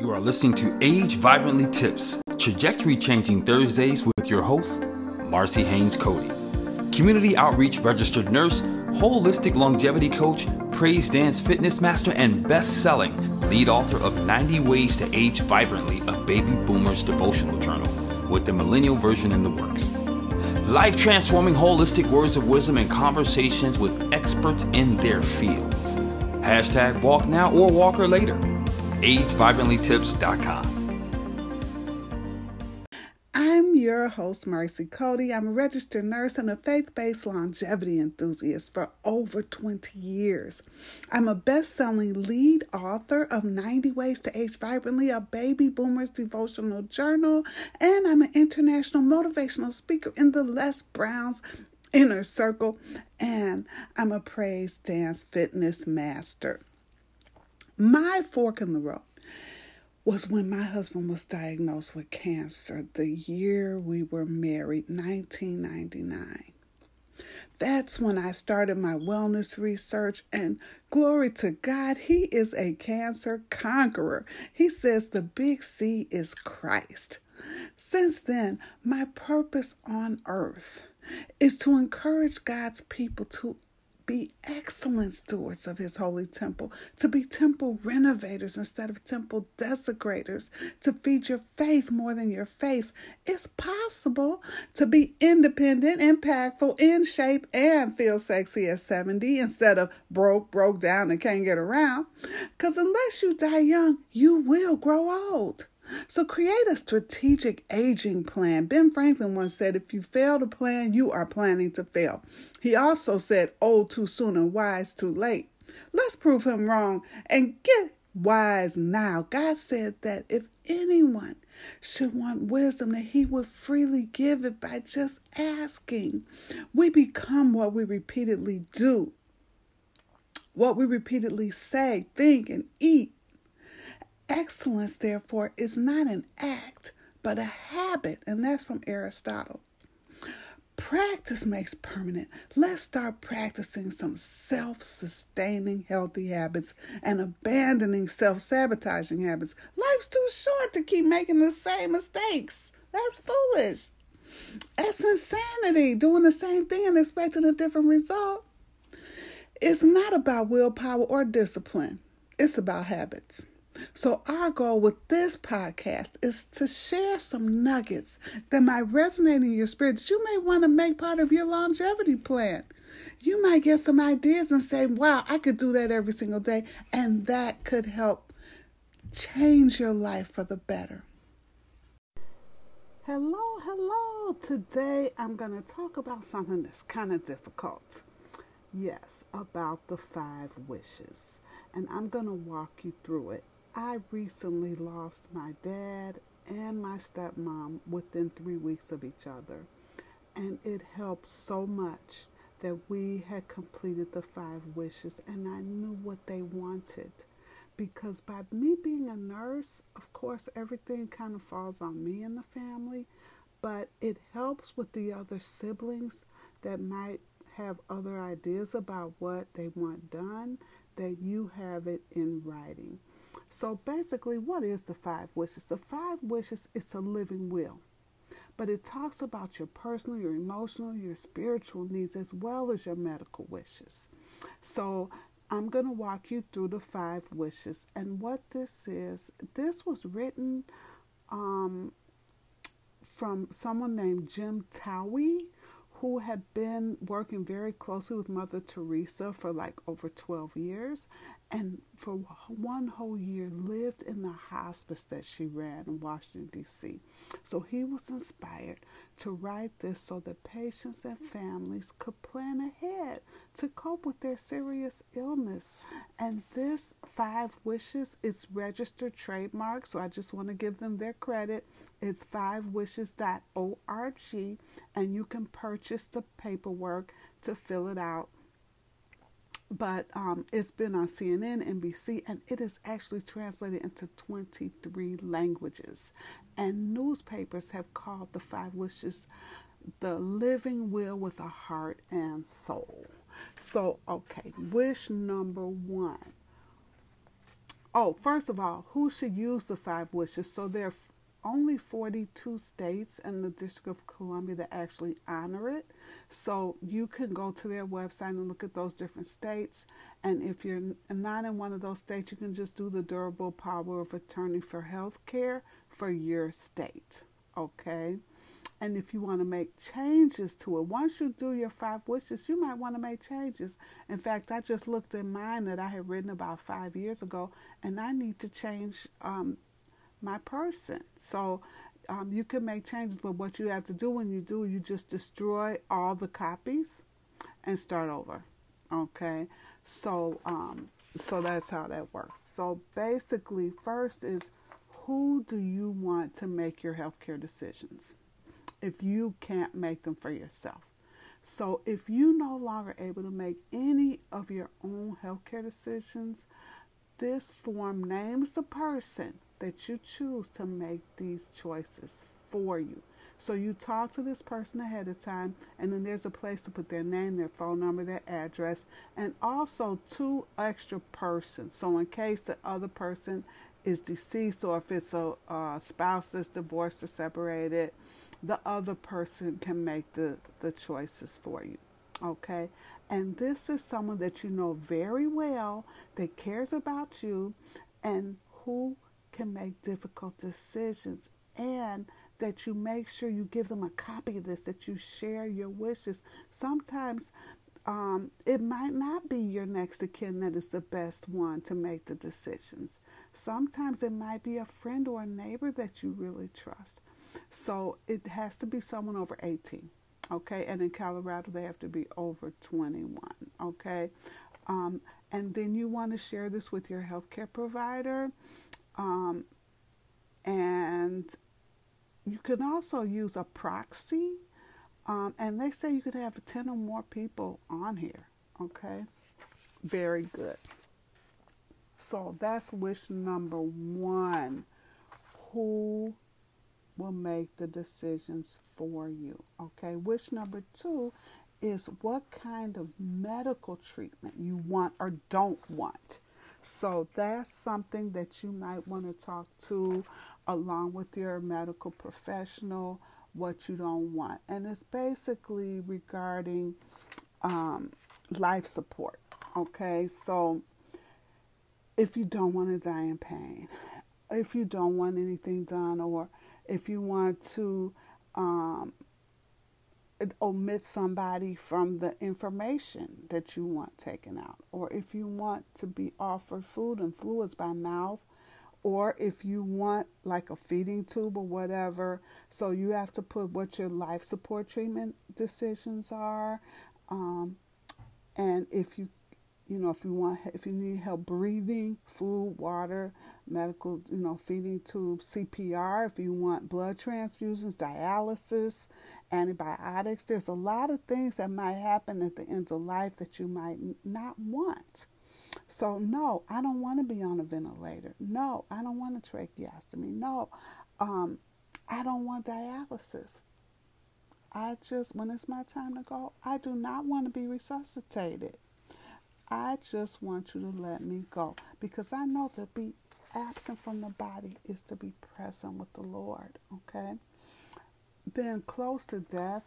You are listening to Age Vibrantly Tips, trajectory changing Thursdays with your host, Marcy Haynes Cody. Community outreach registered nurse, holistic longevity coach, praise dance fitness master, and best selling lead author of 90 Ways to Age Vibrantly, a baby boomer's devotional journal, with the millennial version in the works. Life transforming holistic words of wisdom and conversations with experts in their fields. Hashtag walk now or walker later. AgeVibrantlyTips.com. I'm your host, Marcy Cody. I'm a registered nurse and a faith based longevity enthusiast for over 20 years. I'm a best selling lead author of 90 Ways to Age Vibrantly, a baby boomer's devotional journal, and I'm an international motivational speaker in the Les Brown's inner circle, and I'm a praise dance fitness master. My fork in the road was when my husband was diagnosed with cancer the year we were married, 1999. That's when I started my wellness research, and glory to God, He is a cancer conqueror. He says the big C is Christ. Since then, my purpose on earth is to encourage God's people to be excellent stewards of his holy temple, to be temple renovators instead of temple desecrators, to feed your faith more than your face. It's possible to be independent, impactful, in shape, and feel sexy at 70 instead of broke, broke down, and can't get around. Because unless you die young, you will grow old. So create a strategic aging plan. Ben Franklin once said, if you fail to plan, you are planning to fail. He also said, old too soon and wise too late. Let's prove him wrong and get wise now. God said that if anyone should want wisdom, that he would freely give it by just asking. We become what we repeatedly do, what we repeatedly say, think, and eat. Excellence, therefore, is not an act, but a habit, and that's from Aristotle. Practice makes permanent. Let's start practicing some self sustaining healthy habits and abandoning self sabotaging habits. Life's too short to keep making the same mistakes. That's foolish. That's insanity, doing the same thing and expecting a different result. It's not about willpower or discipline, it's about habits. So, our goal with this podcast is to share some nuggets that might resonate in your spirit that you may want to make part of your longevity plan. You might get some ideas and say, wow, I could do that every single day, and that could help change your life for the better. Hello, hello. Today I'm going to talk about something that's kind of difficult. Yes, about the five wishes. And I'm going to walk you through it. I recently lost my dad and my stepmom within three weeks of each other. And it helped so much that we had completed the five wishes and I knew what they wanted. Because by me being a nurse, of course, everything kind of falls on me and the family, but it helps with the other siblings that might have other ideas about what they want done, that you have it in writing. So basically, what is the five wishes? The five wishes is a living will, but it talks about your personal, your emotional, your spiritual needs, as well as your medical wishes. So I'm going to walk you through the five wishes. And what this is, this was written um, from someone named Jim Towey who had been working very closely with Mother Teresa for like over 12 years and for one whole year lived in the hospice that she ran in Washington, D.C. So he was inspired to write this so that patients and families could plan ahead to cope with their serious illness. And this five wishes is registered trademark, so I just want to give them their credit. It's fivewishes.org, and you can purchase the paperwork to fill it out but um, it's been on CNN, NBC, and it is actually translated into 23 languages. And newspapers have called the Five Wishes the living will with a heart and soul. So, okay, wish number one Oh, first of all, who should use the five wishes? So there only 42 states and the District of Columbia that actually honor it. So you can go to their website and look at those different states. And if you're not in one of those states, you can just do the durable power of attorney for health care for your state. Okay. And if you want to make changes to it, once you do your five wishes, you might want to make changes. In fact, I just looked at mine that I had written about five years ago, and I need to change um, my person. So um, you can make changes, but what you have to do when you do, you just destroy all the copies and start over. Okay, so um, so that's how that works. So basically, first is who do you want to make your healthcare decisions? if you can't make them for yourself. So if you're no longer able to make any of your own healthcare decisions, this form names the person that you choose to make these choices for you. So you talk to this person ahead of time, and then there's a place to put their name, their phone number, their address, and also two extra persons. So in case the other person is deceased, or if it's a, spouse that's divorced or separated, the other person can make the, the choices for you. Okay? And this is someone that you know very well that cares about you and who can make difficult decisions and that you make sure you give them a copy of this, that you share your wishes. Sometimes um, it might not be your next of kin that is the best one to make the decisions. Sometimes it might be a friend or a neighbor that you really trust. So it has to be someone over 18. Okay, and in Colorado they have to be over 21. Okay, um, and then you want to share this with your healthcare provider, um, and you can also use a proxy. Um, and they say you could have 10 or more people on here. Okay, very good. So that's wish number one. Who will make the decisions for you. Okay, wish number two is what kind of medical treatment you want or don't want. So that's something that you might want to talk to along with your medical professional, what you don't want. And it's basically regarding um, life support. Okay, so if you don't want to die in pain, if you don't want anything done, or if you want to um, omit somebody from the information that you want taken out, or if you want to be offered food and fluids by mouth, or if you want like a feeding tube or whatever. So you have to put what your life support treatment decisions are. Um, and if you you know, if you want, if you need help breathing, food, water, medical, you know, feeding tube, CPR, if you want blood transfusions, dialysis, antibiotics, there's a lot of things that might happen at the end of life that you might not want. So, no, I don't want to be on a ventilator. No, I don't want a tracheostomy. No, um, I don't want dialysis. I just, when it's my time to go, I do not want to be resuscitated. I just want you to let me go because I know to be absent from the body is to be present with the Lord. Okay. Then close to death,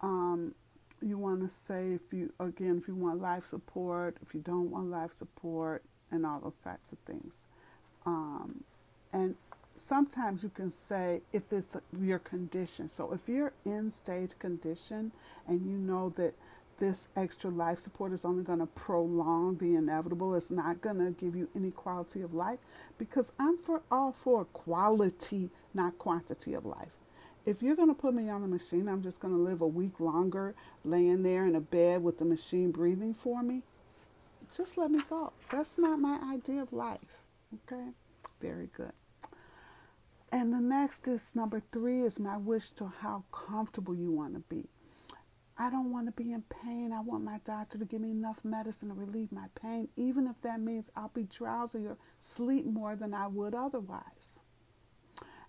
um, you want to say if you again if you want life support, if you don't want life support, and all those types of things. Um, and sometimes you can say if it's your condition. So if you're in stage condition and you know that this extra life support is only going to prolong the inevitable. It's not going to give you any quality of life because I'm for all for quality, not quantity of life. If you're going to put me on a machine, I'm just going to live a week longer laying there in a bed with the machine breathing for me. Just let me go. That's not my idea of life. Okay? Very good. And the next is number three is my wish to how comfortable you want to be. I don't want to be in pain. I want my doctor to give me enough medicine to relieve my pain, even if that means I'll be drowsy or sleep more than I would otherwise.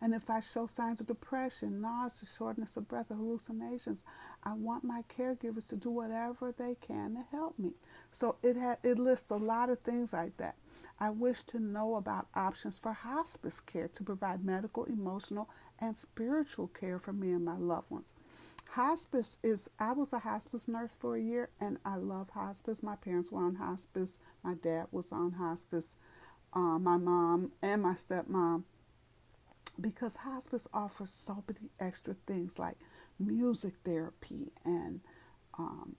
And if I show signs of depression, nausea, shortness of breath, or hallucinations, I want my caregivers to do whatever they can to help me. So it had it lists a lot of things like that. I wish to know about options for hospice care to provide medical, emotional, and spiritual care for me and my loved ones. Hospice is, I was a hospice nurse for a year and I love hospice. My parents were on hospice, my dad was on hospice, uh, my mom and my stepmom because hospice offers so many extra things like music therapy and um,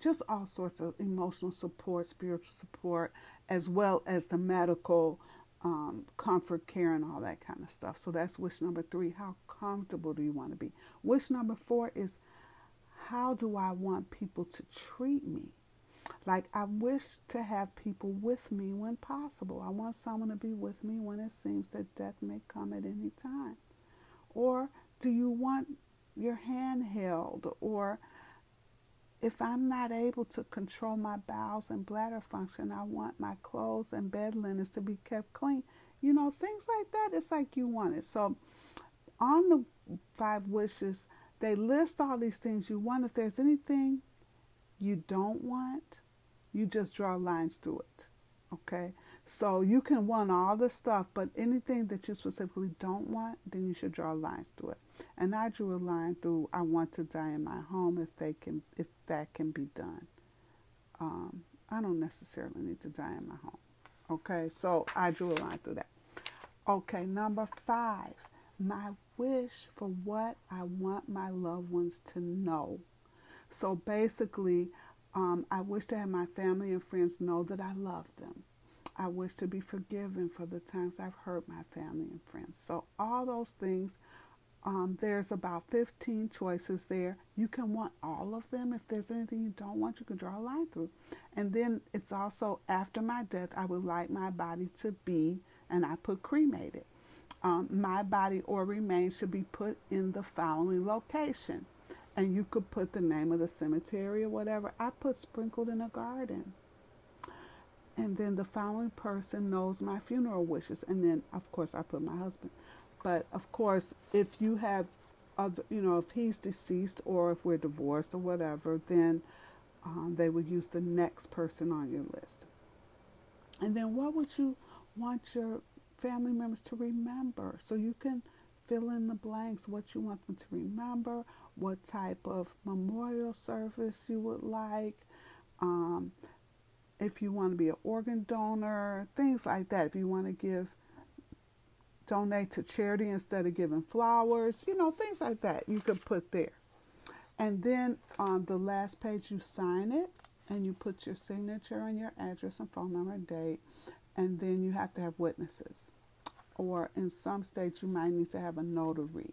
just all sorts of emotional support, spiritual support, as well as the medical um, comfort care and all that kind of stuff. So that's wish number three. How comfortable do you want to be? Wish number four is how do I want people to treat me? Like, I wish to have people with me when possible. I want someone to be with me when it seems that death may come at any time. Or do you want your hand held? Or if I'm not able to control my bowels and bladder function, I want my clothes and bed linens to be kept clean. You know, things like that. It's like you want it. So, on the five wishes, they list all these things you want. If there's anything you don't want, you just draw lines through it. Okay? So you can want all the stuff, but anything that you specifically don't want, then you should draw lines through it. And I drew a line through I want to die in my home if they can if that can be done. Um, I don't necessarily need to die in my home. Okay, so I drew a line through that. Okay, number five, my wish for what I want my loved ones to know. So basically, um, I wish to have my family and friends know that I love them. I wish to be forgiven for the times I've hurt my family and friends. So, all those things, um, there's about 15 choices there. You can want all of them. If there's anything you don't want, you can draw a line through. And then it's also after my death, I would like my body to be, and I put cremated. Um, my body or remains should be put in the following location and you could put the name of the cemetery or whatever. I put sprinkled in a garden. And then the following person knows my funeral wishes. And then, of course, I put my husband. But of course, if you have other, you know, if he's deceased or if we're divorced or whatever, then um, they would use the next person on your list. And then what would you want your family members to remember? So you can fill in the blanks what you want them to remember, what type of memorial service you would like, um, if you want to be an organ donor, things like that. If you want to give, donate to charity instead of giving flowers, you know, things like that you could put there. And then on the last page, you sign it and you put your signature and your address and phone number and date. And then you have to have witnesses or in some states you might need to have a notary.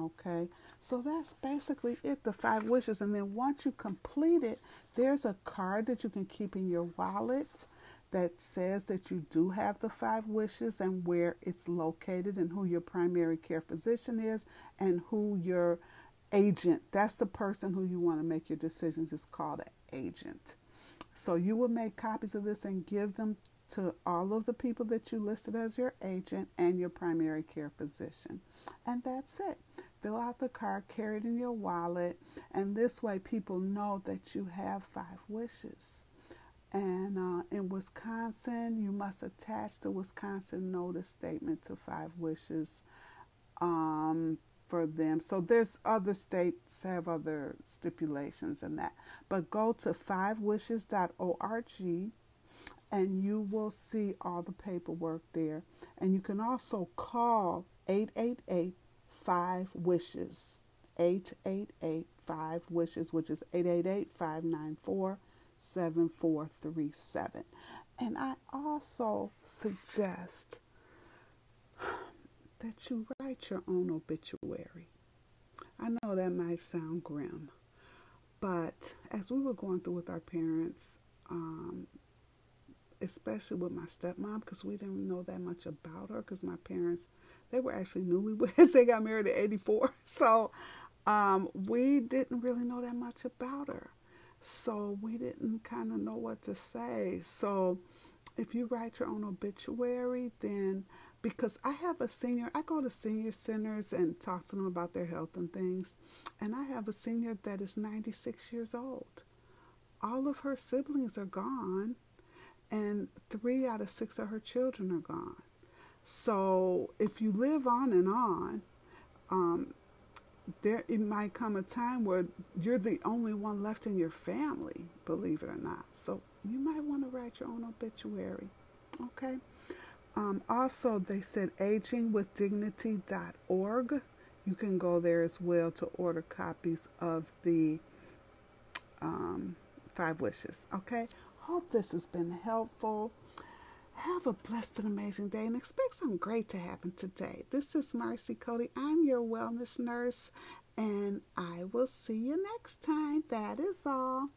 Okay, so that's basically it the five wishes. And then once you complete it, there's a card that you can keep in your wallet that says that you do have the five wishes and where it's located and who your primary care physician is and who your agent that's the person who you want to make your decisions is called an agent so you will make copies of this and give them to all of the people that you listed as your agent and your primary care physician. And that's it. Fill out the card, carry it in your wallet, and this way people know that you have five wishes. And uh, in Wisconsin, you must attach the Wisconsin notice statement to five wishes um, for them. So there's other states have other stipulations in that. But go to fivewishes.org and you will see all the paperwork there. And you can also call 888 5 Wishes. 888 5 Wishes, which is 888 594 7437. And I also suggest that you write your own obituary. I know that might sound grim, but as we were going through with our parents, um, especially with my stepmom because we didn't know that much about her because my parents they were actually newlyweds. They got married at 84 so um, we didn't really know that much about her. So we didn't kind of know what to say. So if you write your own obituary then because i have a senior i go to senior centers and talk to them about their health and things and i have a senior that is 96 years old. All of her siblings are gone and three out of six of her children are gone. So if you live on and on, um, there it might come a time where you're the only one left in your family, believe it or not. So you might want to write your own obituary. Okay. Um, also, they said agingwithdignity.org. You can go there as well to order copies of the um, Five Wishes. Okay. Hope this has been helpful. Have a blessed and amazing day and expect something great to happen today. This is Marcy Cody. I'm your wellness nurse, and I will see you next time. That is all.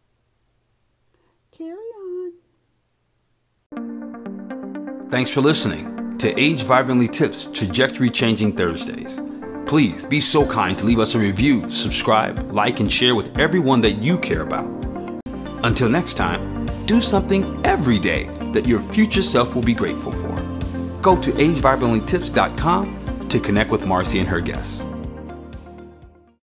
Carry on. Thanks for listening to Age Vibrantly Tips Trajectory Changing Thursdays. Please be so kind to leave us a review, subscribe, like, and share with everyone that you care about. Until next time, do something every day that your future self will be grateful for. Go to agevibrantlytips.com to connect with Marcy and her guests.